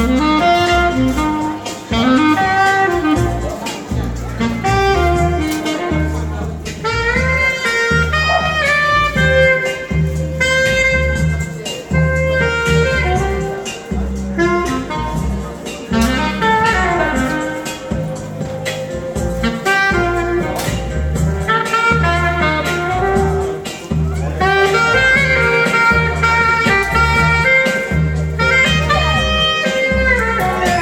Mm-hmm.